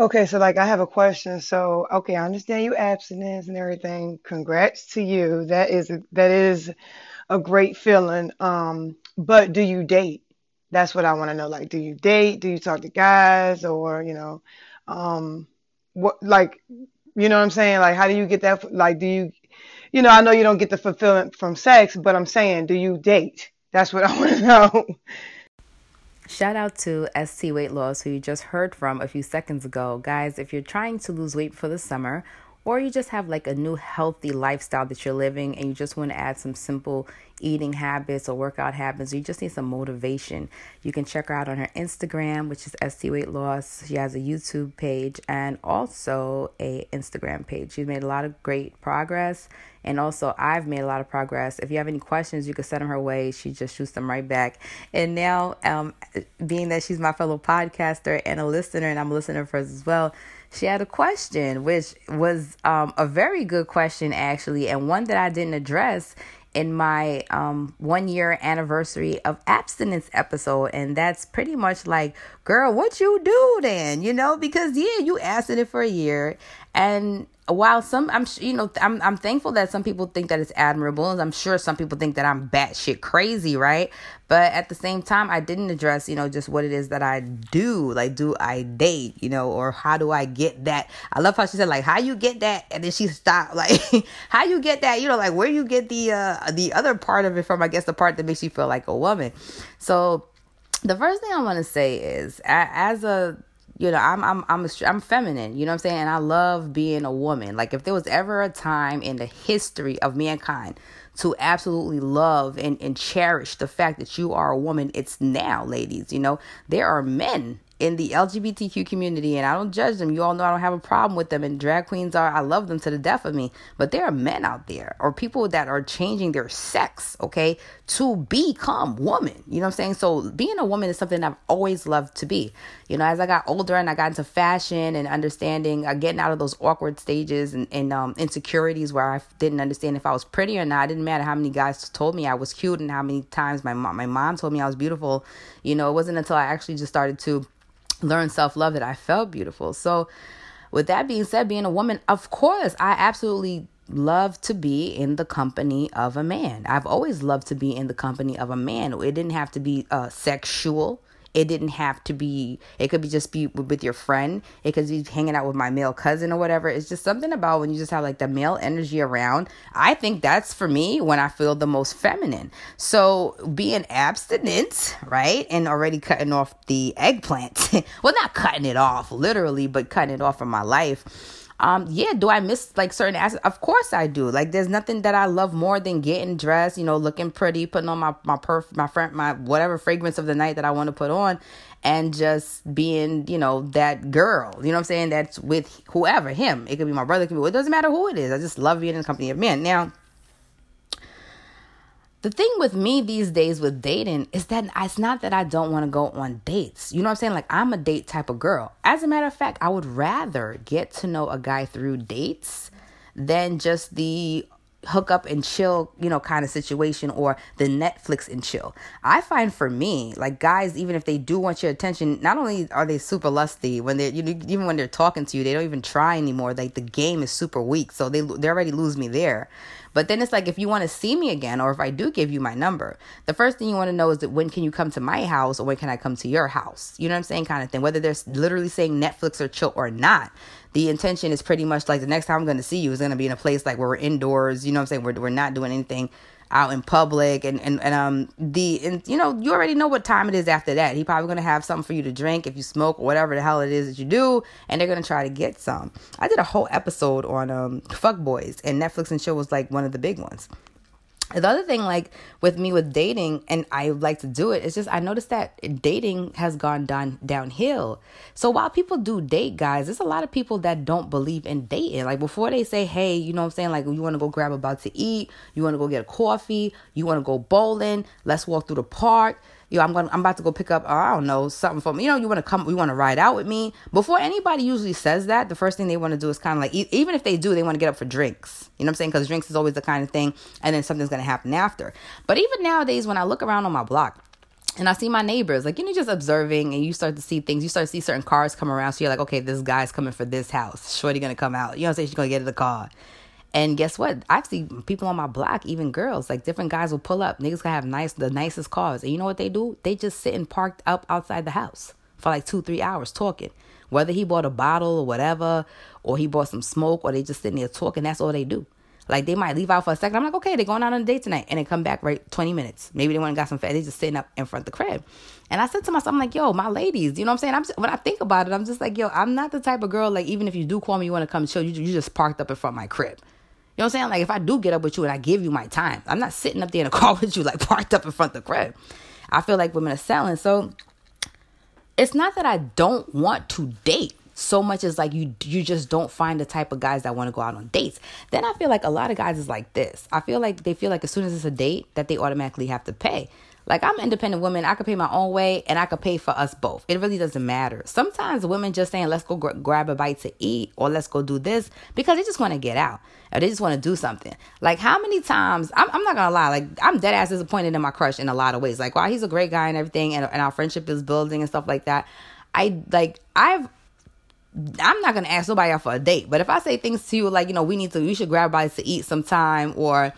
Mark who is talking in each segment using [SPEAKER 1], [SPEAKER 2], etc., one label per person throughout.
[SPEAKER 1] Okay, so like I have a question. So, okay, I understand you abstinence and everything. Congrats to you. That is that is a great feeling. Um, but do you date? That's what I want to know. Like, do you date? Do you talk to guys or, you know, um, what like, you know what I'm saying? Like, how do you get that? Like, do you, you know, I know you don't get the fulfillment from sex, but I'm saying, do you date? That's what I want to know.
[SPEAKER 2] Shout out to ST Weight Loss, who you just heard from a few seconds ago. Guys, if you're trying to lose weight for the summer, or you just have like a new healthy lifestyle that you're living and you just want to add some simple eating habits or workout habits, you just need some motivation. You can check her out on her Instagram, which is ST Weight Loss. She has a YouTube page and also a Instagram page. She's made a lot of great progress. And also, I've made a lot of progress. If you have any questions, you can send them her way. She just shoots them right back. And now, um, being that she's my fellow podcaster and a listener, and I'm a listener for as well, she had a question, which was um, a very good question, actually, and one that I didn't address in my um, one year anniversary of abstinence episode. And that's pretty much like, girl, what you do then? You know, because yeah, you abstinent for a year. And while some I'm you know I'm I'm thankful that some people think that it's admirable, and I'm sure some people think that I'm batshit crazy, right? But at the same time, I didn't address you know just what it is that I do. Like, do I date? You know, or how do I get that? I love how she said like, how you get that, and then she stopped. Like, how you get that? You know, like where you get the uh the other part of it from? I guess the part that makes you feel like a woman. So the first thing I want to say is as a you know i'm i'm i'm a, i'm feminine you know what i'm saying and i love being a woman like if there was ever a time in the history of mankind to absolutely love and, and cherish the fact that you are a woman it's now ladies you know there are men in the LGBTQ community, and I don't judge them. You all know I don't have a problem with them, and drag queens are, I love them to the death of me. But there are men out there, or people that are changing their sex, okay, to become woman. You know what I'm saying? So being a woman is something I've always loved to be. You know, as I got older and I got into fashion and understanding, uh, getting out of those awkward stages and, and um, insecurities where I didn't understand if I was pretty or not. It didn't matter how many guys told me I was cute and how many times my mom, my mom told me I was beautiful. You know, it wasn't until I actually just started to learn self love that I felt beautiful. So, with that being said, being a woman, of course, I absolutely love to be in the company of a man. I've always loved to be in the company of a man. It didn't have to be uh, sexual. It didn't have to be, it could be just be with your friend. It could be hanging out with my male cousin or whatever. It's just something about when you just have like the male energy around. I think that's for me when I feel the most feminine. So being abstinent, right? And already cutting off the eggplant. well, not cutting it off literally, but cutting it off from my life um yeah do i miss like certain aspects of course i do. Like there's nothing that i love more than getting dressed you know looking pretty putting on my my perf my friend my whatever fragrance of the night that i want to put on and just being you know that girl you know what i'm saying? That's with whoever him. It could be my brother it could be it doesn't matter who it is. I just love being in the company of men. Now the thing with me these days with dating is that it's not that I don't want to go on dates. You know what I'm saying? Like, I'm a date type of girl. As a matter of fact, I would rather get to know a guy through dates than just the hook up and chill, you know, kind of situation or the Netflix and chill. I find for me, like guys, even if they do want your attention, not only are they super lusty when they're, you know, even when they're talking to you, they don't even try anymore. Like the game is super weak. So they, they already lose me there. But then it's like if you want to see me again, or if I do give you my number, the first thing you want to know is that when can you come to my house or when can I come to your house? You know what I'm saying? Kind of thing. Whether they're literally saying Netflix or chill or not, the intention is pretty much like the next time I'm going to see you is going to be in a place like where we're indoors. You know what I'm saying? We're, we're not doing anything out in public and and, and um the and you know you already know what time it is after that. He probably gonna have something for you to drink if you smoke or whatever the hell it is that you do and they're gonna try to get some. I did a whole episode on um fuck boys and netflix and chill was like one of the big ones the other thing like with me with dating and i like to do it it's just i noticed that dating has gone down downhill. So while people do date guys there's a lot of people that don't believe in dating. Like before they say hey you know what i'm saying? Like you want to go grab about to eat? You want to go get a coffee? You want to go bowling? Let's walk through the park yo, I'm going I'm about to go pick up, uh, I don't know, something from, you know, you want to come, you want to ride out with me. Before anybody usually says that, the first thing they want to do is kind of like, even if they do, they want to get up for drinks. You know what I'm saying? Because drinks is always the kind of thing, and then something's going to happen after. But even nowadays, when I look around on my block, and I see my neighbors, like, you know, just observing and you start to see things. You start to see certain cars come around. So you're like, okay, this guy's coming for this house. Shorty gonna come out. You know what I'm saying? She's gonna get in the car. And guess what? I've seen people on my block, even girls, like different guys will pull up. Niggas gonna have nice, the nicest cars. And you know what they do? They just sit and parked up outside the house for like two, three hours talking. Whether he bought a bottle or whatever, or he bought some smoke, or they just sitting there talking, that's all they do. Like they might leave out for a second. I'm like, okay, they're going out on a date tonight, and they come back right 20 minutes. Maybe they went and got some fat. They just sitting up in front of the crib. And I said to myself, I'm like, yo, my ladies, you know what I'm saying? I'm just, when I think about it, I'm just like, yo, I'm not the type of girl like even if you do call me, you want to come chill, you you just parked up in front of my crib. What I'm saying? Like if I do get up with you and I give you my time, I'm not sitting up there in a car with you like parked up in front of the crib. I feel like women are selling. So it's not that I don't want to date so much as like you you just don't find the type of guys that want to go out on dates. Then I feel like a lot of guys is like this. I feel like they feel like as soon as it's a date that they automatically have to pay. Like I'm an independent woman, I could pay my own way and I could pay for us both. It really doesn't matter. Sometimes women just saying let's go gr- grab a bite to eat or let's go do this because they just want to get out or they just want to do something. Like how many times I'm, I'm not gonna lie, like I'm dead ass disappointed in my crush in a lot of ways. Like while he's a great guy and everything, and, and our friendship is building and stuff like that. I like I've I'm not gonna ask nobody out for a date, but if I say things to you like, you know, we need to, we should grab bites to eat sometime, or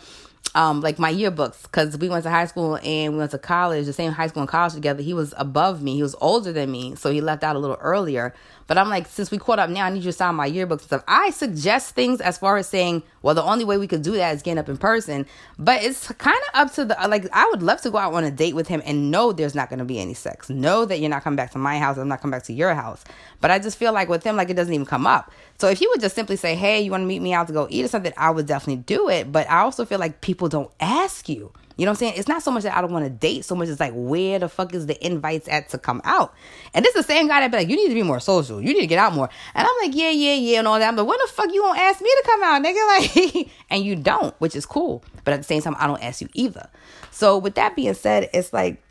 [SPEAKER 2] um, like my yearbooks, because we went to high school and we went to college, the same high school and college together. He was above me, he was older than me, so he left out a little earlier. But I'm like, since we caught up now, I need you to sign my yearbooks and stuff. I suggest things as far as saying, well, the only way we could do that is getting up in person. But it's kind of up to the, like, I would love to go out on a date with him and know there's not going to be any sex. Know that you're not coming back to my house. I'm not coming back to your house. But I just feel like with him, like, it doesn't even come up. So if you would just simply say, hey, you want to meet me out to go eat or something, I would definitely do it. But I also feel like people don't ask you. You know what I'm saying? It's not so much that I don't want to date, so much as like where the fuck is the invites at to come out? And this is the same guy that be like, you need to be more social. You need to get out more. And I'm like, yeah, yeah, yeah, and all that. I'm like, when the fuck you won't ask me to come out, nigga? Like, and you don't, which is cool. But at the same time, I don't ask you either. So with that being said, it's like,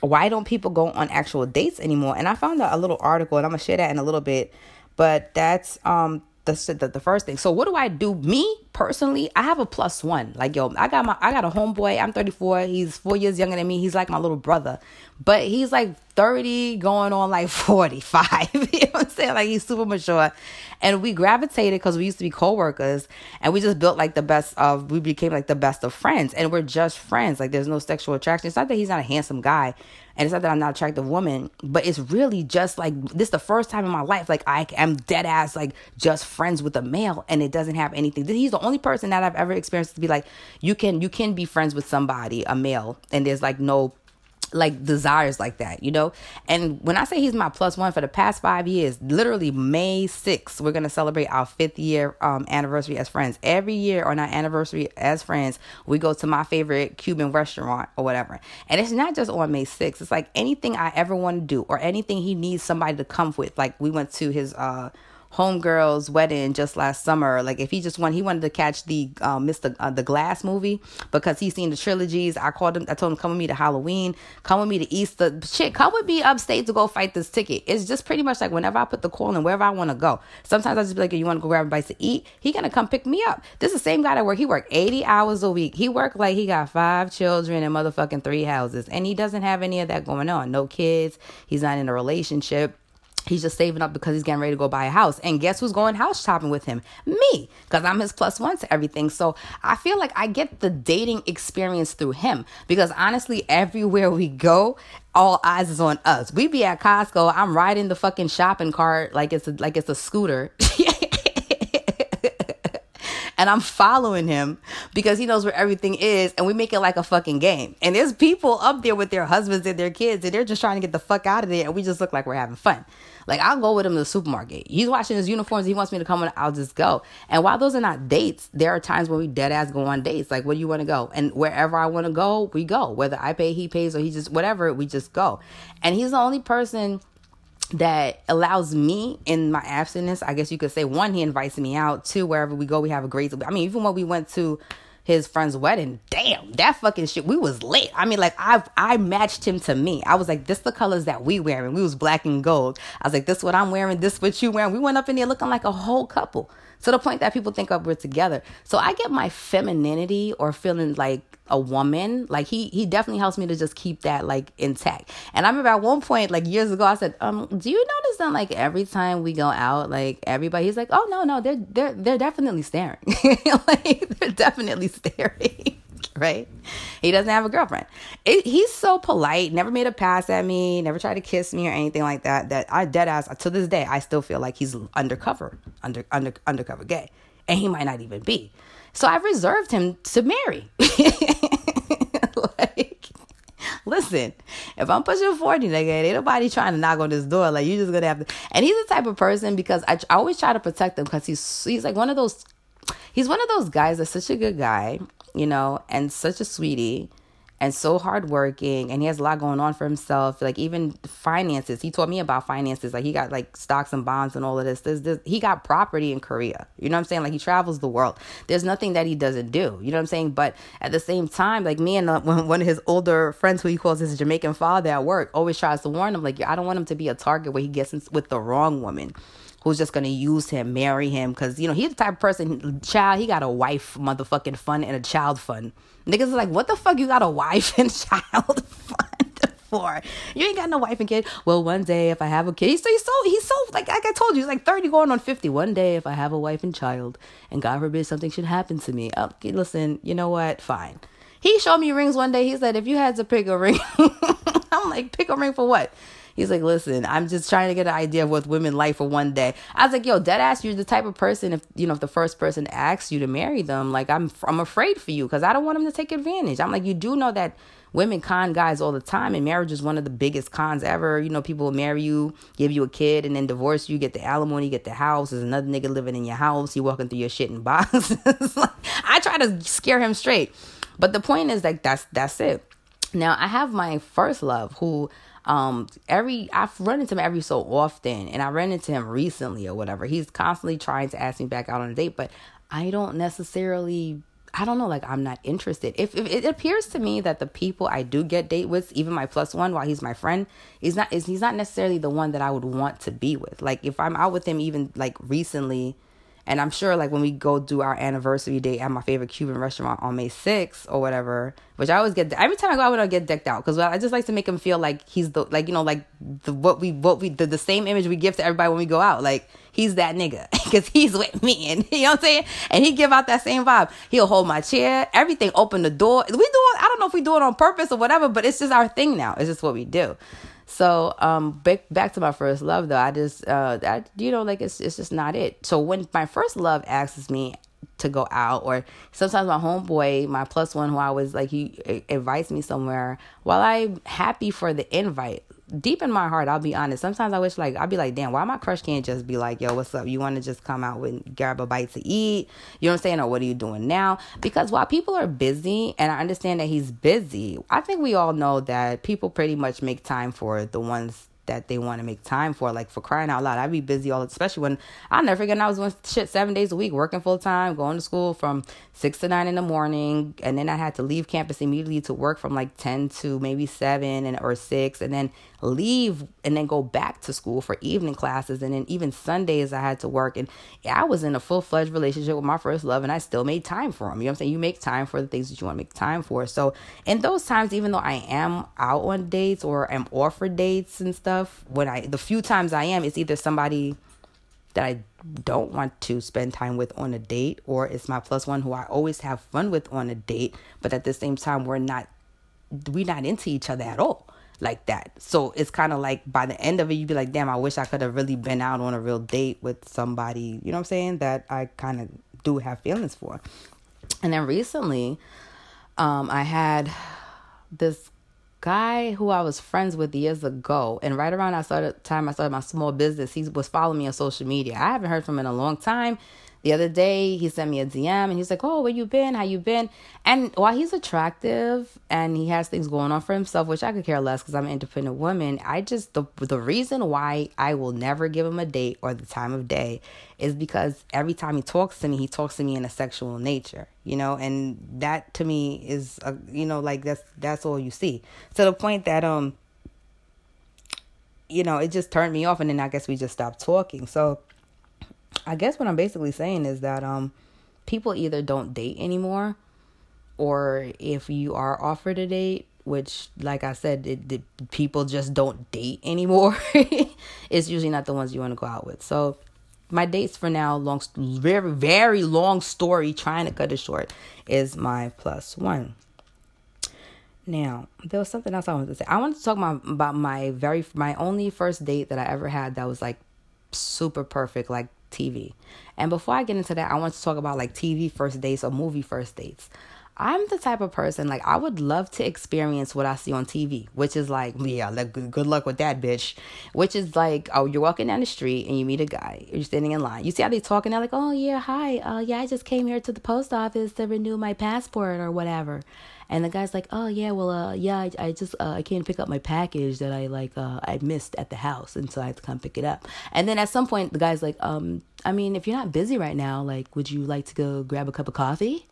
[SPEAKER 2] why don't people go on actual dates anymore? And I found a little article, and I'm gonna share that in a little bit. But that's um the, the, the first thing. So what do I do? Me personally, I have a plus one. Like yo, I got my I got a homeboy. I'm 34. He's four years younger than me. He's like my little brother, but he's like 30, going on like 45. you know what I'm saying? Like he's super mature, and we gravitated because we used to be co-workers, and we just built like the best of. We became like the best of friends, and we're just friends. Like there's no sexual attraction. It's not that he's not a handsome guy, and it's not that I'm not attractive woman, but it's really just like this the first time in my life like I am dead ass like just friends with a male and it doesn't have anything. He's the only person that I've ever experienced to be like you can you can be friends with somebody, a male, and there's like no like desires like that, you know? And when I say he's my plus one for the past five years, literally May 6th, we're gonna celebrate our fifth year um, anniversary as friends. Every year on our anniversary as friends, we go to my favorite Cuban restaurant or whatever. And it's not just on May 6th, it's like anything I ever want to do or anything he needs somebody to come with. Like we went to his uh homegirl's wedding just last summer. Like if he just wanted, he wanted to catch the uh, Mr. Uh, the Glass movie because he's seen the trilogies. I called him. I told him come with me to Halloween. Come with me to Easter. Shit, come with me upstate to go fight this ticket. It's just pretty much like whenever I put the call in, wherever I want to go. Sometimes I just be like, you want to go grab a bite to eat? He gonna come pick me up. This is the same guy that work. He worked eighty hours a week. He worked like he got five children and motherfucking three houses, and he doesn't have any of that going on. No kids. He's not in a relationship He's just saving up because he's getting ready to go buy a house. And guess who's going house shopping with him? Me, because I'm his plus one to everything. So I feel like I get the dating experience through him because honestly, everywhere we go, all eyes is on us. We be at Costco, I'm riding the fucking shopping cart like it's a, like it's a scooter. and I'm following him because he knows where everything is, and we make it like a fucking game. And there's people up there with their husbands and their kids, and they're just trying to get the fuck out of there, and we just look like we're having fun. Like I'll go with him to the supermarket. He's washing his uniforms. He wants me to come in. I'll just go. And while those are not dates, there are times when we dead ass go on dates. Like where do you want to go? And wherever I want to go, we go. Whether I pay, he pays, or he just whatever, we just go. And he's the only person that allows me in my abstinence, I guess you could say, one, he invites me out. Two, wherever we go, we have a great. I mean, even when we went to his friend's wedding, damn, that fucking shit, we was lit. I mean, like I I matched him to me. I was like, this the colors that we wearing. We was black and gold. I was like, this what I'm wearing. This what you wearing. We went up in there looking like a whole couple. to the point that people think of we're together. So I get my femininity or feeling like a woman. Like he he definitely helps me to just keep that like intact. And I remember at one point, like years ago, I said, um, do you notice that like every time we go out, like everybody he's like, Oh no, no, they're they're they're definitely staring. like they're definitely staring. right? He doesn't have a girlfriend. It, he's so polite, never made a pass at me, never tried to kiss me or anything like that. That I dead ass to this day, I still feel like he's undercover, under under undercover gay, and he might not even be. So I've reserved him to marry. like, listen, if I'm pushing 40, nigga, ain't nobody trying to knock on this door. Like, you just gonna have to. And he's the type of person because I, I always try to protect him because he's he's like one of those. He's one of those guys that's such a good guy you know, and such a sweetie and so hardworking and he has a lot going on for himself like even finances he told me about finances like he got like stocks and bonds and all of this. this this he got property in korea you know what i'm saying like he travels the world there's nothing that he doesn't do you know what i'm saying but at the same time like me and uh, one of his older friends who he calls his jamaican father at work always tries to warn him like i don't want him to be a target where he gets with the wrong woman who's just gonna use him, marry him, because you know he's the type of person. Child, he got a wife, motherfucking fund, and a child fund. Niggas is like, what the fuck you got a wife and child fund for? You ain't got no wife and kid. Well, one day if I have a kid, he's so he's so he's so like like I told you, he's like thirty going on fifty. One day if I have a wife and child, and God forbid something should happen to me, oh, okay, listen, you know what? Fine. He showed me rings one day. He said, if you had to pick a ring, I'm like, pick a ring for what? He's like, listen, I'm just trying to get an idea of what women like for one day. I was like, yo, dead ass, you're the type of person if you know if the first person asks you to marry them, like I'm I'm afraid for you because I don't want them to take advantage. I'm like, you do know that women con guys all the time and marriage is one of the biggest cons ever you know people will marry you give you a kid and then divorce you get the alimony get the house there's another nigga living in your house he walking through your shit in boxes i try to scare him straight but the point is like that's that's it now i have my first love who um every I've run into him every so often and I ran into him recently or whatever. He's constantly trying to ask me back out on a date, but I don't necessarily I don't know, like I'm not interested. If, if it appears to me that the people I do get date with, even my plus one, while he's my friend, he's not is he's not necessarily the one that I would want to be with. Like if I'm out with him even like recently, and I'm sure like when we go do our anniversary date at my favorite Cuban restaurant on May 6th or whatever, which I always get every time I go out, I uh, get decked out because I just like to make him feel like he's the like you know like the what we what we the, the same image we give to everybody when we go out like he's that nigga because he's with me and you know what I'm saying and he give out that same vibe. He'll hold my chair, everything, open the door. We do. I don't know if we do it on purpose or whatever, but it's just our thing now. It's just what we do. So um back back to my first love though, I just uh I, you know like it's it's just not it. So when my first love asks me to go out or sometimes my homeboy, my plus one who I was like he invites me somewhere, while I'm happy for the invite, deep in my heart, I'll be honest. Sometimes I wish like I'd be like, damn, why my crush can't just be like, yo, what's up? You want to just come out and grab a bite to eat? You know what I'm saying? Or what are you doing now? Because while people are busy, and I understand that he's busy, I think we all know that people pretty much make time for the ones that they want to make time for. Like for crying out loud, I'd be busy all, especially when I never forget I was doing shit seven days a week, working full time, going to school from six to nine in the morning, and then I had to leave campus immediately to work from like ten to maybe seven and or six, and then leave and then go back to school for evening classes, and then even Sundays I had to work, and I was in a full fledged relationship with my first love, and I still made time for him. You know what I'm saying? You make time for the things that you want to make time for. So in those times, even though I am out on dates or am offered dates and stuff when I the few times I am, it's either somebody that I don't want to spend time with on a date, or it's my plus one who I always have fun with on a date, but at the same time we're not we're not into each other at all like that. So it's kind of like by the end of it, you'd be like, damn, I wish I could have really been out on a real date with somebody, you know what I'm saying, that I kind of do have feelings for. And then recently, um, I had this guy who I was friends with years ago, and right around I started time I started my small business, he was following me on social media. I haven't heard from him in a long time. The other day he sent me a DM and he's like, "Oh, where you been? How you been?" And while he's attractive and he has things going on for himself, which I could care less because I'm an independent woman, I just the the reason why I will never give him a date or the time of day is because every time he talks to me, he talks to me in a sexual nature, you know, and that to me is a, you know like that's that's all you see to the point that um you know it just turned me off and then I guess we just stopped talking. So I guess what I'm basically saying is that um people either don't date anymore or if you are offered a date which like i said it, it, people just don't date anymore it's usually not the ones you want to go out with. So my dates for now long very very long story trying to cut it short is my plus one. Now there was something else i wanted to say. I wanted to talk about, about my very my only first date that i ever had that was like super perfect like tv and before i get into that i want to talk about like tv first dates or movie first dates I'm the type of person like I would love to experience what I see on TV, which is like, yeah, like good luck with that, bitch. Which is like, oh, you're walking down the street and you meet a guy, you're standing in line. You see how they talking? They're like, oh yeah, hi, uh, yeah, I just came here to the post office to renew my passport or whatever. And the guy's like, oh yeah, well, uh, yeah, I, I just uh, I can't pick up my package that I like uh, I missed at the house, and so I have to come pick it up. And then at some point, the guy's like, um, I mean, if you're not busy right now, like, would you like to go grab a cup of coffee?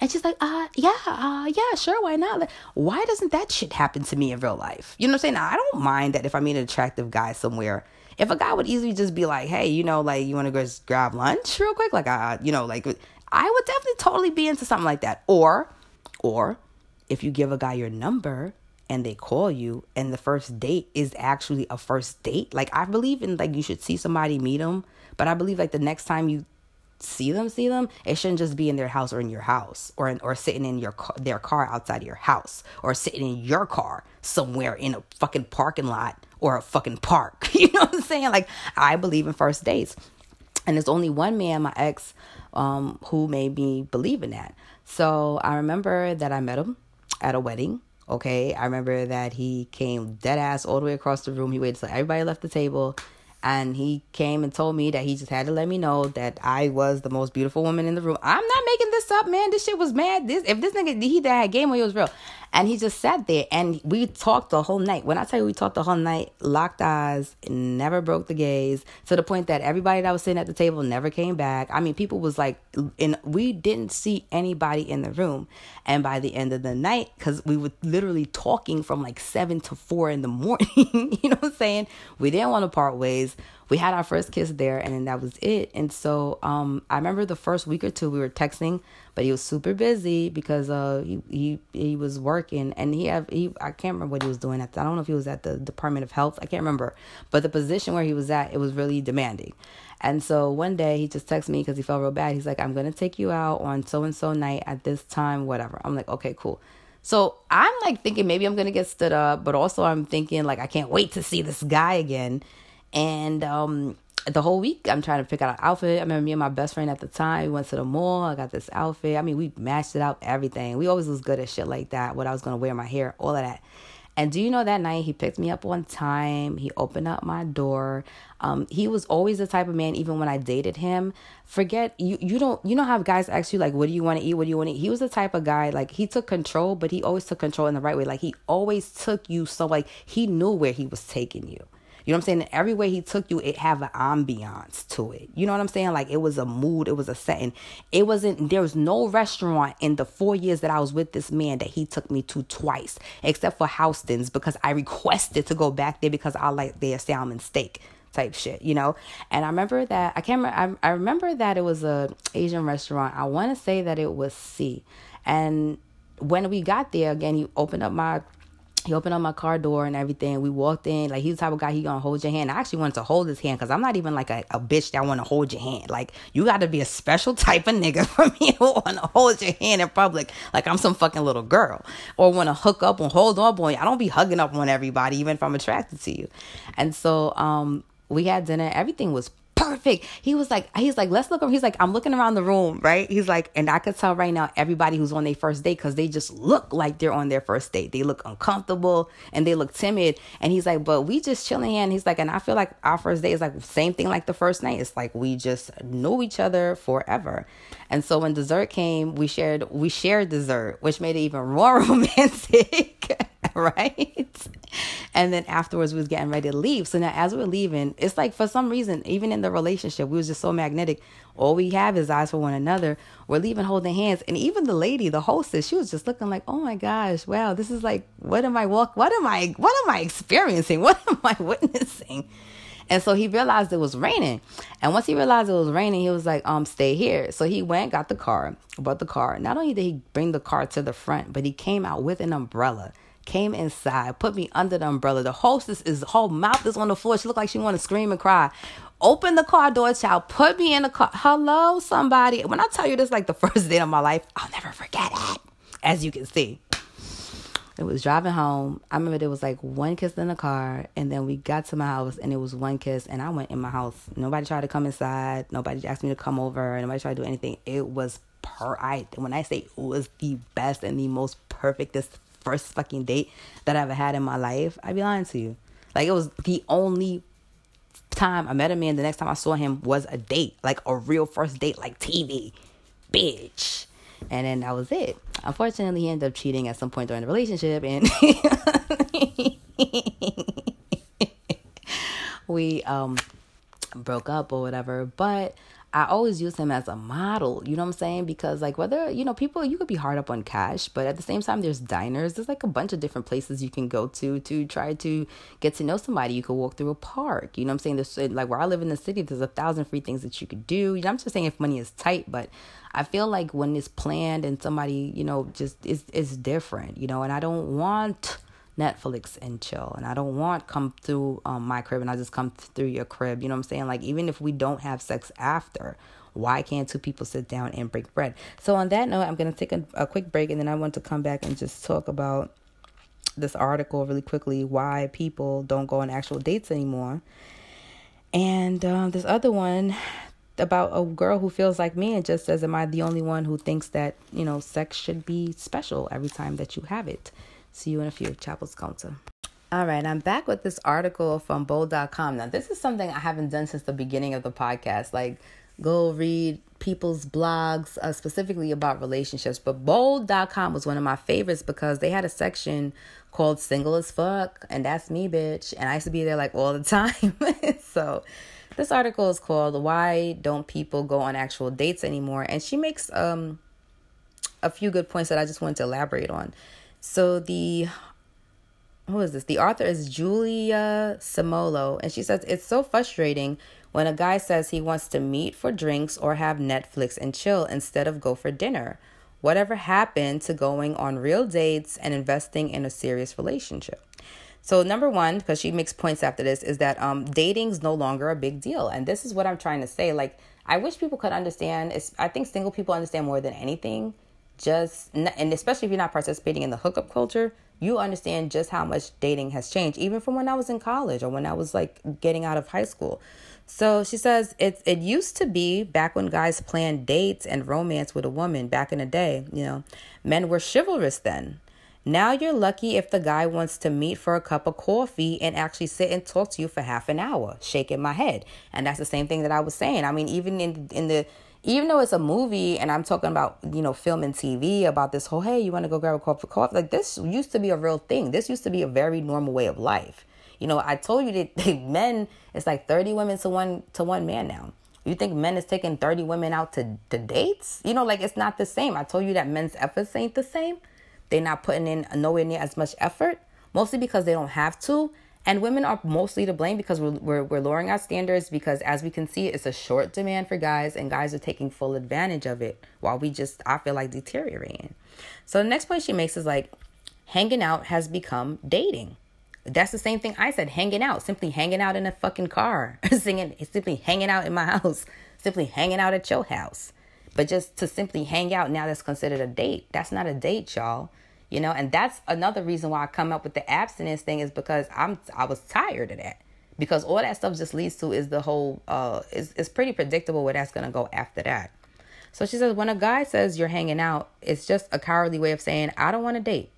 [SPEAKER 2] And she's like, uh, yeah, uh, yeah, sure, why not? why doesn't that shit happen to me in real life? You know what I'm saying? Now, I don't mind that if I meet an attractive guy somewhere. If a guy would easily just be like, hey, you know, like, you want to go grab lunch real quick? Like, uh, you know, like, I would definitely totally be into something like that. Or, or if you give a guy your number and they call you and the first date is actually a first date, like, I believe in, like, you should see somebody, meet them. But I believe, like, the next time you see them see them it shouldn't just be in their house or in your house or in, or sitting in your car, their car outside of your house or sitting in your car somewhere in a fucking parking lot or a fucking park. You know what i'm saying? Like i believe in first dates. And there's only one man my ex um, who made me believe in that so i remember that i met him at a wedding okay i remember that he came dead ass all the way across the room he waited till everybody left the table and he came and told me that he just had to let me know that I was the most beautiful woman in the room. I'm not making this up, man. This shit was mad. This if this nigga he that had game when he was real. And he just sat there and we talked the whole night. When I tell you we talked the whole night, locked eyes, never broke the gaze, to the point that everybody that was sitting at the table never came back. I mean, people was like, and we didn't see anybody in the room. And by the end of the night, because we were literally talking from like seven to four in the morning, you know what I'm saying? We didn't want to part ways we had our first kiss there and then that was it. And so um i remember the first week or two we were texting but he was super busy because uh he he, he was working and he have he i can't remember what he was doing at the, i don't know if he was at the department of health i can't remember. But the position where he was at it was really demanding. And so one day he just texted me because he felt real bad. He's like i'm gonna take you out on so and so night at this time whatever. I'm like okay cool. So I'm like thinking maybe I'm gonna get stood up, but also I'm thinking like I can't wait to see this guy again. And um, the whole week I'm trying to pick out an outfit. I remember me and my best friend at the time, we went to the mall. I got this outfit. I mean, we matched it up, everything. We always was good at shit like that, what I was gonna wear, my hair, all of that. And do you know that night he picked me up one time? He opened up my door. Um, he was always the type of man, even when I dated him. Forget you. You don't. You know how guys ask you like, "What do you want to eat? What do you want to eat?" He was the type of guy like he took control, but he always took control in the right way. Like he always took you so like he knew where he was taking you. You know what I'm saying? And every way he took you, it have an ambiance to it. You know what I'm saying? Like it was a mood, it was a setting. It wasn't there was no restaurant in the four years that I was with this man that he took me to twice, except for Houston's because I requested to go back there because I like their salmon steak type shit, you know. And I remember that I can't remember. I, I remember that it was a Asian restaurant. I want to say that it was C. And when we got there again, he opened up my he opened up my car door and everything. We walked in. Like he's the type of guy he gonna hold your hand. I actually wanted to hold his hand because I'm not even like a, a bitch that want to hold your hand. Like you got to be a special type of nigga for me want to hold your hand in public. Like I'm some fucking little girl or want to hook up and hold on, boy. I don't be hugging up on everybody, even if I'm attracted to you. And so um, we had dinner. Everything was perfect. He was like, he's like, let's look. He's like, I'm looking around the room, right? He's like, and I could tell right now everybody who's on their first date because they just look like they're on their first date. They look uncomfortable and they look timid. And he's like, but we just chilling here. And he's like, and I feel like our first date is like same thing like the first night. It's like we just know each other forever. And so when dessert came, we shared we shared dessert, which made it even more romantic. right? And then afterwards, we was getting ready to leave. So now, as we are leaving, it's like for some reason, even in the relationship, we was just so magnetic. All we have is eyes for one another. We're leaving holding hands, and even the lady, the hostess, she was just looking like, "Oh my gosh, wow, this is like, what am I walk? What am I? What am I experiencing? What am I witnessing?" And so he realized it was raining. And once he realized it was raining, he was like, um, stay here. So he went, got the car, bought the car. Not only did he bring the car to the front, but he came out with an umbrella. Came inside, put me under the umbrella. The hostess is whole mouth is on the floor. She looked like she wanted to scream and cry. Open the car door, child. Put me in the car. Hello, somebody. When I tell you this, like the first day of my life, I'll never forget it. As you can see, it was driving home. I remember there was like one kiss in the car, and then we got to my house, and it was one kiss, and I went in my house. Nobody tried to come inside. Nobody asked me to come over. Nobody tried to do anything. It was per. I when I say it was the best and the most perfectest first fucking date that I ever had in my life, I'd be lying to you. Like it was the only time I met a man. The next time I saw him was a date, like a real first date, like TV, bitch. And then that was it. Unfortunately, he ended up cheating at some point during the relationship, and we um broke up or whatever. But I always use him as a model, you know what I'm saying? Because like whether, you know, people you could be hard up on cash, but at the same time there's diners, there's like a bunch of different places you can go to to try to get to know somebody. You could walk through a park, you know what I'm saying? There's like where I live in the city, there's a thousand free things that you could do. You know, I'm just saying if money is tight, but I feel like when it's planned and somebody, you know, just is is different, you know, and I don't want Netflix and chill. And I don't want come through um, my crib and I just come through your crib. You know what I'm saying? Like even if we don't have sex after, why can't two people sit down and break bread? So on that note, I'm gonna take a, a quick break and then I want to come back and just talk about this article really quickly. Why people don't go on actual dates anymore. And um, this other one about a girl who feels like me and just says, Am I the only one who thinks that, you know, sex should be special every time that you have it? See you in a few. Chapels Counter. All right, I'm back with this article from bolde.com. Now, this is something I haven't done since the beginning of the podcast. Like, go read people's blogs uh, specifically about relationships. But bolde.com was one of my favorites because they had a section called Single as Fuck, and that's me, bitch. And I used to be there like all the time. so, this article is called Why Don't People Go on Actual Dates Anymore? And she makes um a few good points that I just wanted to elaborate on. So the who is this? The author is Giulia Simolo, and she says it's so frustrating when a guy says he wants to meet for drinks or have Netflix and chill instead of go for dinner. Whatever happened to going on real dates and investing in a serious relationship? So number one, because she makes points after this, is that um dating's no longer a big deal, and this is what I'm trying to say. Like I wish people could understand. I think single people understand more than anything just and especially if you're not participating in the hookup culture you understand just how much dating has changed even from when i was in college or when i was like getting out of high school. So she says it it used to be back when guys planned dates and romance with a woman back in the day you know men were chivalrous then. Now you're lucky if the guy wants to meet for a cup of coffee and actually sit and talk to you for half an hour shaking my head. And that's the same thing that i was saying. I mean even in in the even though it's a movie and I'm talking about, you know, film and TV about this whole, hey, you want to go grab a cup of coffee? Like this used to be a real thing. This used to be a very normal way of life. You know, I told you that men, it's like 30 women to one to one man now. You think men is taking 30 women out to, to dates? You know, like it's not the same. I told you that men's efforts ain't the same. They're not putting in nowhere near as much effort, mostly because they don't have to. And women are mostly to blame because we're, we're, we're lowering our standards because, as we can see, it's a short demand for guys, and guys are taking full advantage of it while we just, I feel like, deteriorating. So, the next point she makes is like, hanging out has become dating. That's the same thing I said, hanging out, simply hanging out in a fucking car, singing, simply hanging out in my house, simply hanging out at your house. But just to simply hang out now, that's considered a date. That's not a date, y'all you know? And that's another reason why i come up with the abstinence thing is because i'm i was tired of that. Because all that stuff just leads to is the whole uh it's, it's pretty predictable where that's gonna go after that. So she says when a guy says you're hanging out it's just a cowardly way of saying i don't want to date.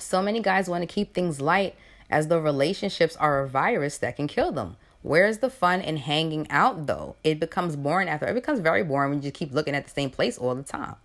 [SPEAKER 2] So many guys want to keep things light as though relationships are a virus that can kill them. Where's the fun in hanging out though? It becomes boring after it becomes very boring when you keep looking at the same place all the time.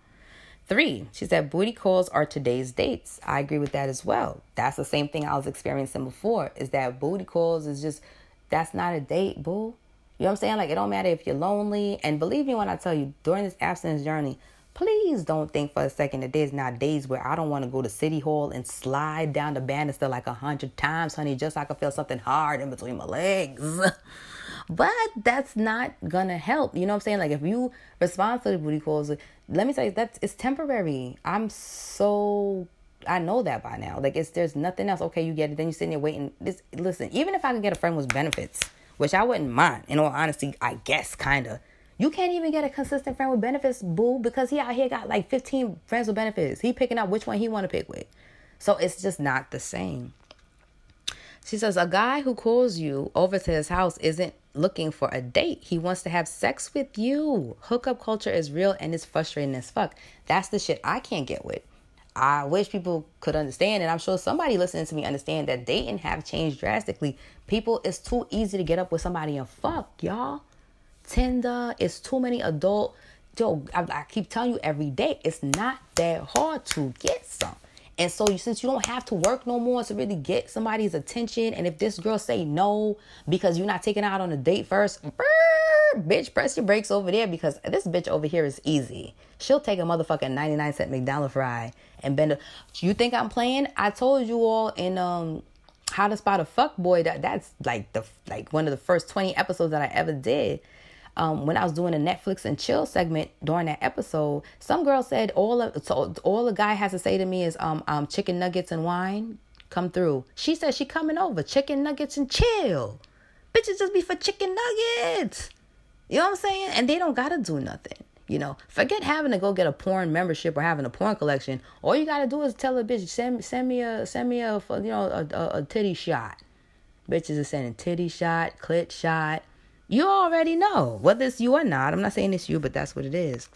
[SPEAKER 2] Three, she said booty calls are today's dates. I agree with that as well. That's the same thing I was experiencing before. Is that booty calls is just that's not a date, boo. You know what I'm saying? Like it don't matter if you're lonely. And believe me when I tell you, during this abstinence journey, Please don't think for a second that there's not days where I don't want to go to City Hall and slide down the banister like a hundred times, honey, just so I can feel something hard in between my legs. but that's not gonna help. You know what I'm saying? Like if you respond to the booty calls, let me tell you that it's temporary. I'm so I know that by now. Like it's there's nothing else. Okay, you get it. Then you're sitting there waiting. This listen, even if I can get a friend with benefits, which I wouldn't mind, in all honesty, I guess kinda. You can't even get a consistent friend with benefits, boo, because he out here got like 15 friends with benefits. He picking out which one he want to pick with. So it's just not the same. She says a guy who calls you over to his house isn't looking for a date. He wants to have sex with you. Hookup culture is real and it's frustrating as fuck. That's the shit I can't get with. I wish people could understand, and I'm sure somebody listening to me understand that dating have changed drastically. People, it's too easy to get up with somebody and fuck, y'all. Tinder, it's too many adult. Yo, I, I keep telling you every day, it's not that hard to get some. And so since you don't have to work no more to really get somebody's attention, and if this girl say no because you're not taking out on a date first, bitch, press your brakes over there because this bitch over here is easy. She'll take a motherfucking 99 cent McDonald's fry and bend. A, you think I'm playing? I told you all in um how to spot a fuck boy that that's like the like one of the first 20 episodes that I ever did um, when I was doing a Netflix and chill segment during that episode, some girl said all of so all the guy has to say to me is um um chicken nuggets and wine come through. She said she coming over chicken nuggets and chill. Bitches just be for chicken nuggets. You know what I'm saying? And they don't gotta do nothing. You know, forget having to go get a porn membership or having a porn collection. All you gotta do is tell a bitch send send me a send me a you know a, a, a titty shot. Bitches are sending titty shot, clit shot, you already know whether it's you or not. I'm not saying it's you, but that's what it is.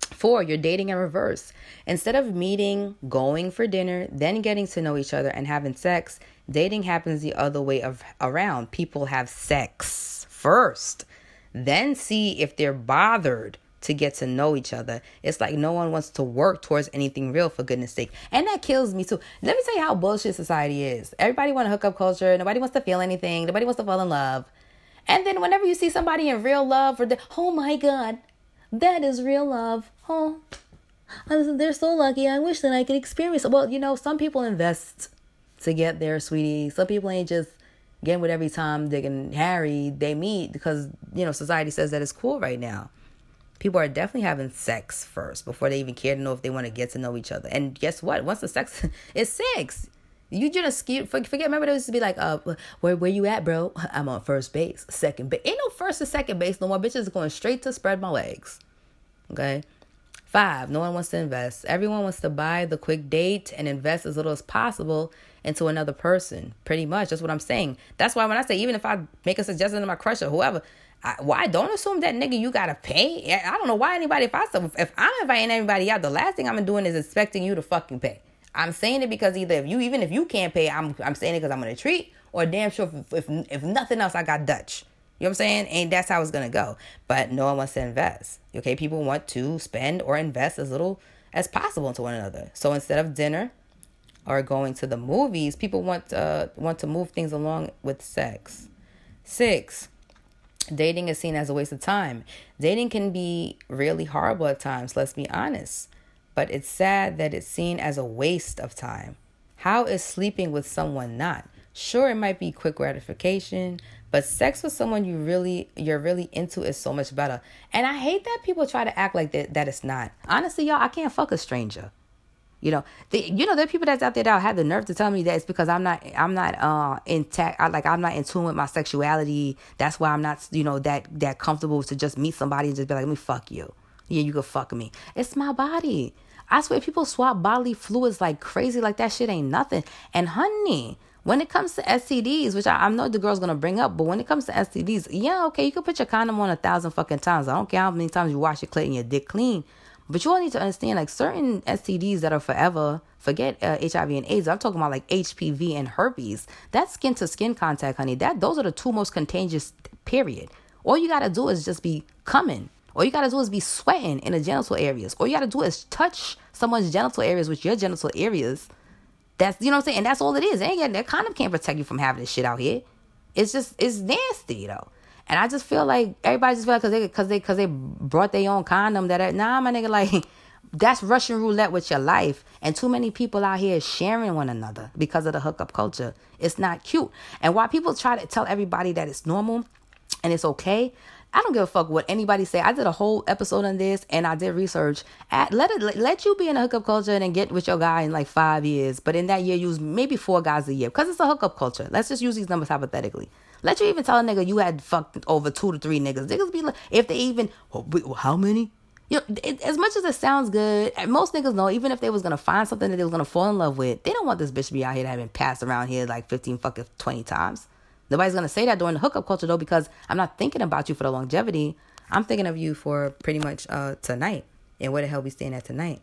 [SPEAKER 2] Four, you're dating in reverse. Instead of meeting, going for dinner, then getting to know each other and having sex, dating happens the other way of around. People have sex first, then see if they're bothered to get to know each other. It's like no one wants to work towards anything real for goodness sake. And that kills me too. Let me tell you how bullshit society is. Everybody want to hook up culture. Nobody wants to feel anything. Nobody wants to fall in love. And then whenever you see somebody in real love, or the, oh my God, that is real love. Oh, they're so lucky. I wish that I could experience. Well, you know, some people invest to get there, sweetie. Some people ain't just getting with every time Dick and Harry they meet because, you know, society says that it's cool right now. People are definitely having sex first before they even care to know if they want to get to know each other. And guess what? Once the sex is sex, you just skip. Forget. Remember, there used to be like, uh, where where you at, bro? I'm on first base, second base. Ain't no first or second base no more. Bitches going straight to spread my legs. Okay. Five. No one wants to invest. Everyone wants to buy the quick date and invest as little as possible into another person. Pretty much. That's what I'm saying. That's why when I say even if I make a suggestion to my crush or whoever, I, why don't assume that nigga you gotta pay? I don't know why anybody. If I if I'm inviting everybody out, the last thing I'm doing is expecting you to fucking pay. I'm saying it because either if you even if you can't pay, I'm I'm saying it because I'm gonna treat, or damn sure if, if if nothing else, I got Dutch. You know what I'm saying? And that's how it's gonna go. But no one wants to invest. Okay, people want to spend or invest as little as possible into one another. So instead of dinner or going to the movies, people want uh want to move things along with sex. Six, dating is seen as a waste of time. Dating can be really horrible at times. Let's be honest but it's sad that it's seen as a waste of time. How is sleeping with someone not? Sure, it might be quick gratification, but sex with someone you really you're really into is so much better. And I hate that people try to act like that that it's not. Honestly, y'all, I can't fuck a stranger. You know, the, you know, there are people that's out there that have the nerve to tell me that it's because I'm not, I'm not, uh, intact. I, like I'm not in tune with my sexuality. That's why I'm not, you know, that that comfortable to just meet somebody and just be like, let me fuck you. Yeah, you can fuck me. It's my body. I swear people swap bodily fluids like crazy, like that shit ain't nothing. And honey, when it comes to STDs, which I, I know the girl's gonna bring up, but when it comes to STDs, yeah, okay, you can put your condom on a thousand fucking times. I don't care how many times you wash your clit and your dick clean. But you all need to understand, like certain STDs that are forever, forget uh, HIV and AIDS. I'm talking about like HPV and herpes. That's skin to skin contact, honey. That those are the two most contagious. Period. All you gotta do is just be coming. All you gotta do is be sweating in the genital areas. All you gotta do is touch someone's genital areas with your genital areas. That's you know what I'm saying, and that's all it is. It ain't that condom can't protect you from having this shit out here. It's just it's nasty though. And I just feel like everybody just feel like cause they cause they cause they brought their own condom that nah my nigga like that's Russian roulette with your life. And too many people out here sharing one another because of the hookup culture. It's not cute. And while people try to tell everybody that it's normal and it's okay, I don't give a fuck what anybody say. I did a whole episode on this and I did research. At, let it let, you be in a hookup culture and get with your guy in like five years. But in that year, use maybe four guys a year because it's a hookup culture. Let's just use these numbers hypothetically. Let you even tell a nigga you had fucked over two to three niggas. Niggas be like, if they even, how many? You know, it, as much as it sounds good, most niggas know even if they was gonna find something that they was gonna fall in love with, they don't want this bitch to be out here been passed around here like fifteen fucking twenty times. Nobody's gonna say that during the hookup culture though, because I'm not thinking about you for the longevity. I'm thinking of you for pretty much uh tonight and where the hell we staying at tonight.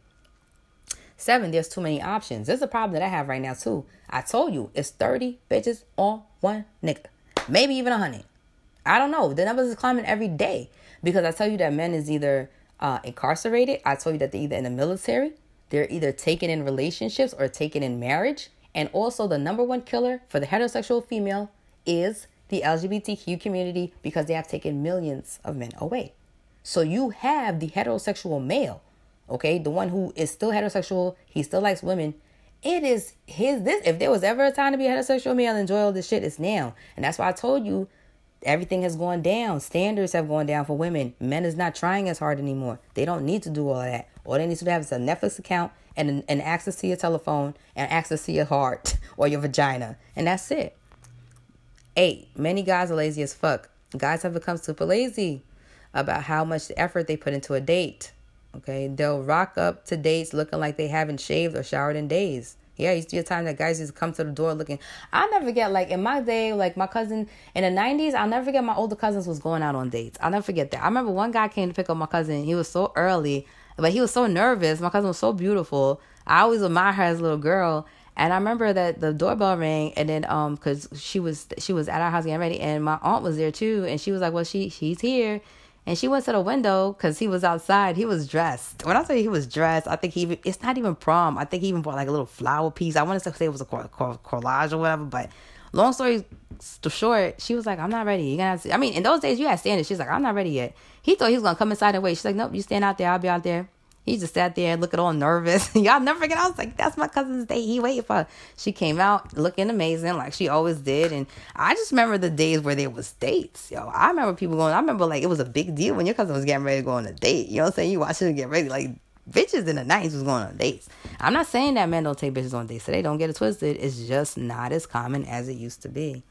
[SPEAKER 2] Seven, there's too many options. This is a problem that I have right now too. I told you it's 30 bitches on one nigga. Maybe even a hundred. I don't know. The numbers is climbing every day. Because I tell you that men is either uh, incarcerated. I told you that they're either in the military, they're either taken in relationships or taken in marriage. And also, the number one killer for the heterosexual female is the LGBTQ community because they have taken millions of men away. So you have the heterosexual male, okay, the one who is still heterosexual, he still likes women. It is his this if there was ever a time to be a heterosexual male and enjoy all this shit, it's now. And that's why I told you everything has gone down. Standards have gone down for women. Men is not trying as hard anymore. They don't need to do all that. All they need to have is a Netflix account and, and access to your telephone and access to your heart or your vagina. And that's it. Eight, many guys are lazy as fuck. Guys have become super lazy about how much effort they put into a date. Okay, they'll rock up to dates looking like they haven't shaved or showered in days. Yeah, used to be a time that guys used to come to the door looking. I'll never forget, like in my day, like my cousin in the 90s, I'll never forget my older cousins was going out on dates. I'll never forget that. I remember one guy came to pick up my cousin. He was so early, but he was so nervous. My cousin was so beautiful. I always admired her as a little girl. And I remember that the doorbell rang, and then um, cause she was she was at our house getting ready, and my aunt was there too, and she was like, "Well, she she's here," And she went to the window because he was outside. He was dressed. When I say he was dressed, I think he even, it's not even prom. I think he even bought like a little flower piece. I want to say it was a collage or whatever. But long story short, she was like, I'm not ready. You gonna I mean, in those days, you had standards. She's like, I'm not ready yet. He thought he was to come inside and wait. She's like, nope, you stand out there. I'll be out there. He just sat there looking all nervous. Y'all never forget. I was like, that's my cousin's date. He waited for her. She came out looking amazing like she always did. And I just remember the days where there was dates. Yo, I remember people going, I remember like it was a big deal when your cousin was getting ready to go on a date. You know what I'm saying? You watch her get ready. Like bitches in the 90s was going on dates. I'm not saying that men don't take bitches on dates today. Don't get it twisted. It's just not as common as it used to be.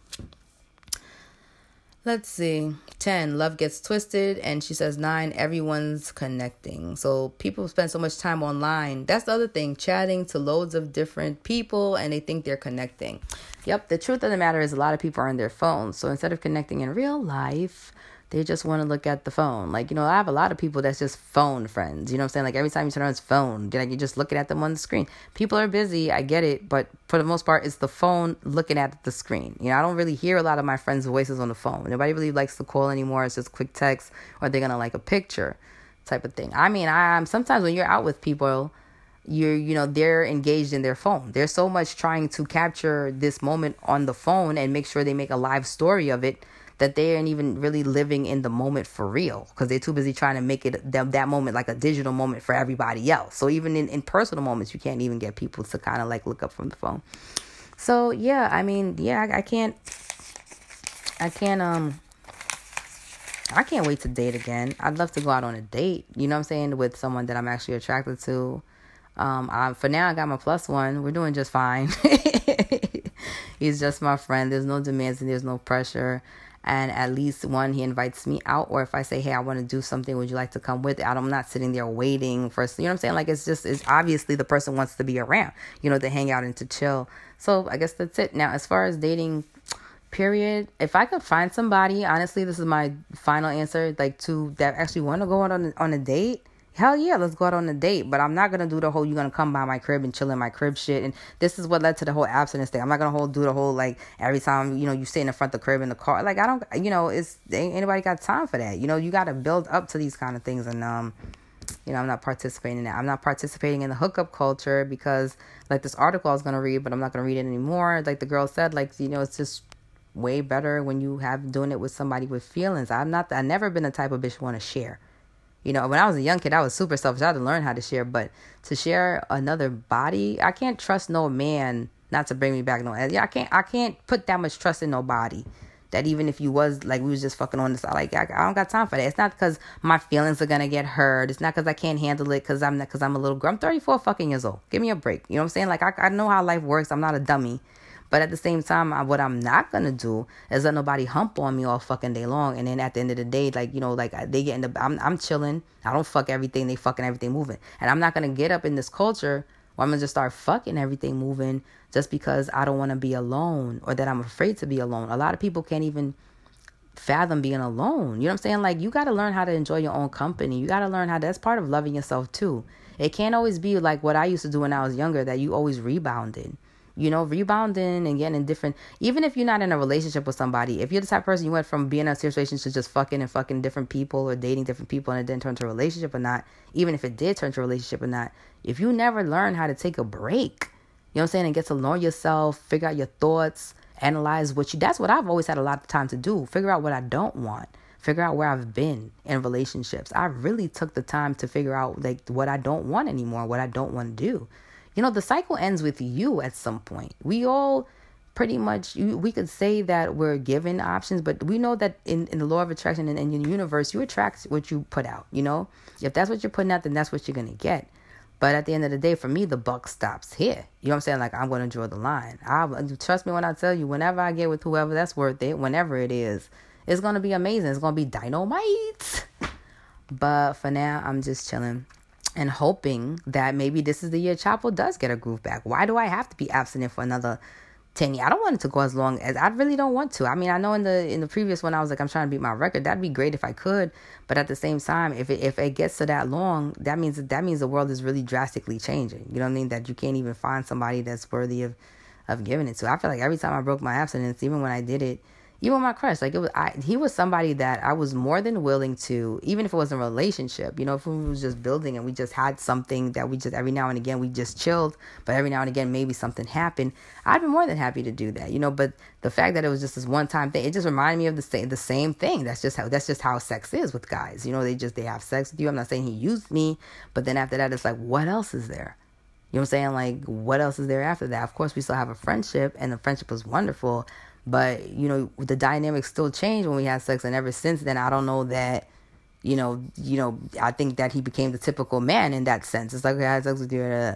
[SPEAKER 2] Let's see. 10, love gets twisted. And she says 9, everyone's connecting. So people spend so much time online. That's the other thing, chatting to loads of different people and they think they're connecting. Yep, the truth of the matter is a lot of people are on their phones. So instead of connecting in real life, they just want to look at the phone. Like, you know, I have a lot of people that's just phone friends. You know what I'm saying? Like every time you turn on his phone, like you're just looking at them on the screen. People are busy, I get it, but for the most part, it's the phone looking at the screen. You know, I don't really hear a lot of my friends' voices on the phone. Nobody really likes to call anymore. It's just quick text or they're gonna like a picture type of thing. I mean, I am sometimes when you're out with people, you're you know they're engaged in their phone there's so much trying to capture this moment on the phone and make sure they make a live story of it that they aren't even really living in the moment for real because they're too busy trying to make it them that moment like a digital moment for everybody else. So even in, in personal moments, you can't even get people to kind of like look up from the phone. So yeah, I mean, yeah, I, I can't, I can't, um, I can't wait to date again. I'd love to go out on a date, you know what I'm saying, with someone that I'm actually attracted to. Um, I, for now, I got my plus one. We're doing just fine. He's just my friend. There's no demands and there's no pressure and at least one he invites me out or if i say hey i want to do something would you like to come with it? I'm not sitting there waiting for you know what i'm saying? Like it's just it's obviously the person wants to be around you know to hang out and to chill. So i guess that's it. Now as far as dating period if i could find somebody honestly this is my final answer like to that actually want to go on, on a date hell yeah, let's go out on a date. But I'm not gonna do the whole you're gonna come by my crib and chill in my crib shit. And this is what led to the whole abstinence thing. I'm not gonna hold do the whole like every time you know you sit in the front of the crib in the car. Like I don't, you know, it's ain't anybody got time for that. You know, you gotta build up to these kind of things. And um, you know, I'm not participating in that. I'm not participating in the hookup culture because like this article I was gonna read, but I'm not gonna read it anymore. Like the girl said, like you know, it's just way better when you have doing it with somebody with feelings. I'm not. I've never been the type of bitch want to share. You know, when I was a young kid, I was super selfish. I had to learn how to share, but to share another body, I can't trust no man not to bring me back. No, yeah, I can't. I can't put that much trust in nobody. That even if you was like we was just fucking on the side, like I, I don't got time for that. It's not because my feelings are gonna get hurt. It's not because I can't handle it because I'm because I'm a little girl. I'm 34 fucking years old. Give me a break. You know what I'm saying? Like I, I know how life works. I'm not a dummy. But at the same time, I, what I'm not gonna do is let nobody hump on me all fucking day long. And then at the end of the day, like you know, like they get in the, I'm I'm chilling. I don't fuck everything. They fucking everything moving. And I'm not gonna get up in this culture where I'm gonna just start fucking everything moving just because I don't want to be alone or that I'm afraid to be alone. A lot of people can't even fathom being alone. You know what I'm saying? Like you got to learn how to enjoy your own company. You got to learn how that's part of loving yourself too. It can't always be like what I used to do when I was younger that you always rebounded you know, rebounding and getting in different, even if you're not in a relationship with somebody, if you're the type of person you went from being in a situation to just fucking and fucking different people or dating different people and it didn't turn to a relationship or not, even if it did turn to a relationship or not, if you never learn how to take a break, you know what I'm saying, and get to know yourself, figure out your thoughts, analyze what you, that's what I've always had a lot of time to do, figure out what I don't want figure out where I've been in relationships. I really took the time to figure out like what I don't want anymore, what I don't want to do you know, the cycle ends with you at some point. We all pretty much, we could say that we're given options, but we know that in, in the law of attraction and in the universe, you attract what you put out, you know? If that's what you're putting out, then that's what you're going to get. But at the end of the day, for me, the buck stops here. You know what I'm saying? Like, I'm going to draw the line. I Trust me when I tell you, whenever I get with whoever that's worth it, whenever it is, it's going to be amazing. It's going to be dynamite. But for now, I'm just chilling and hoping that maybe this is the year Chapo does get a groove back. Why do I have to be abstinent for another 10 years? I don't want it to go as long as I really don't want to. I mean, I know in the in the previous one I was like I'm trying to beat my record. That'd be great if I could, but at the same time, if it if it gets to that long, that means that means the world is really drastically changing. You know what I mean? That you can't even find somebody that's worthy of of giving it to. I feel like every time I broke my abstinence, even when I did it, even my crush, like it was, I, he was somebody that I was more than willing to, even if it wasn't a relationship, you know, if we was just building and we just had something that we just every now and again we just chilled, but every now and again maybe something happened, I'd be more than happy to do that, you know. But the fact that it was just this one time thing, it just reminded me of the same the same thing. That's just how that's just how sex is with guys, you know. They just they have sex with you. I'm not saying he used me, but then after that, it's like what else is there? You know what I'm saying? Like, what else is there after that? Of course, we still have a friendship, and the friendship was wonderful. But, you know, the dynamics still changed when we had sex. And ever since then, I don't know that, you know, you know, I think that he became the typical man in that sense. It's like, okay, I had sex with you. Uh,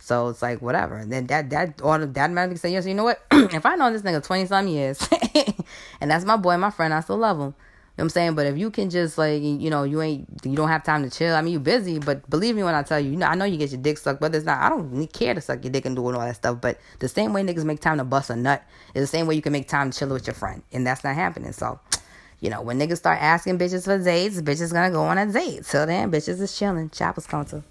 [SPEAKER 2] so it's like, whatever. And then that, that, can say, yes, you know what? if I know this nigga 20 some years, and that's my boy, my friend, I still love him know what I'm saying? But if you can just like you know, you ain't you don't have time to chill. I mean you busy, but believe me when I tell you, you know I know you get your dick sucked, but it's not I don't care to suck your dick and do all that stuff. But the same way niggas make time to bust a nut is the same way you can make time to chill with your friend. And that's not happening. So you know, when niggas start asking bitches for dates, bitches gonna go on a date. Till then, bitches is chilling. Chopper's to.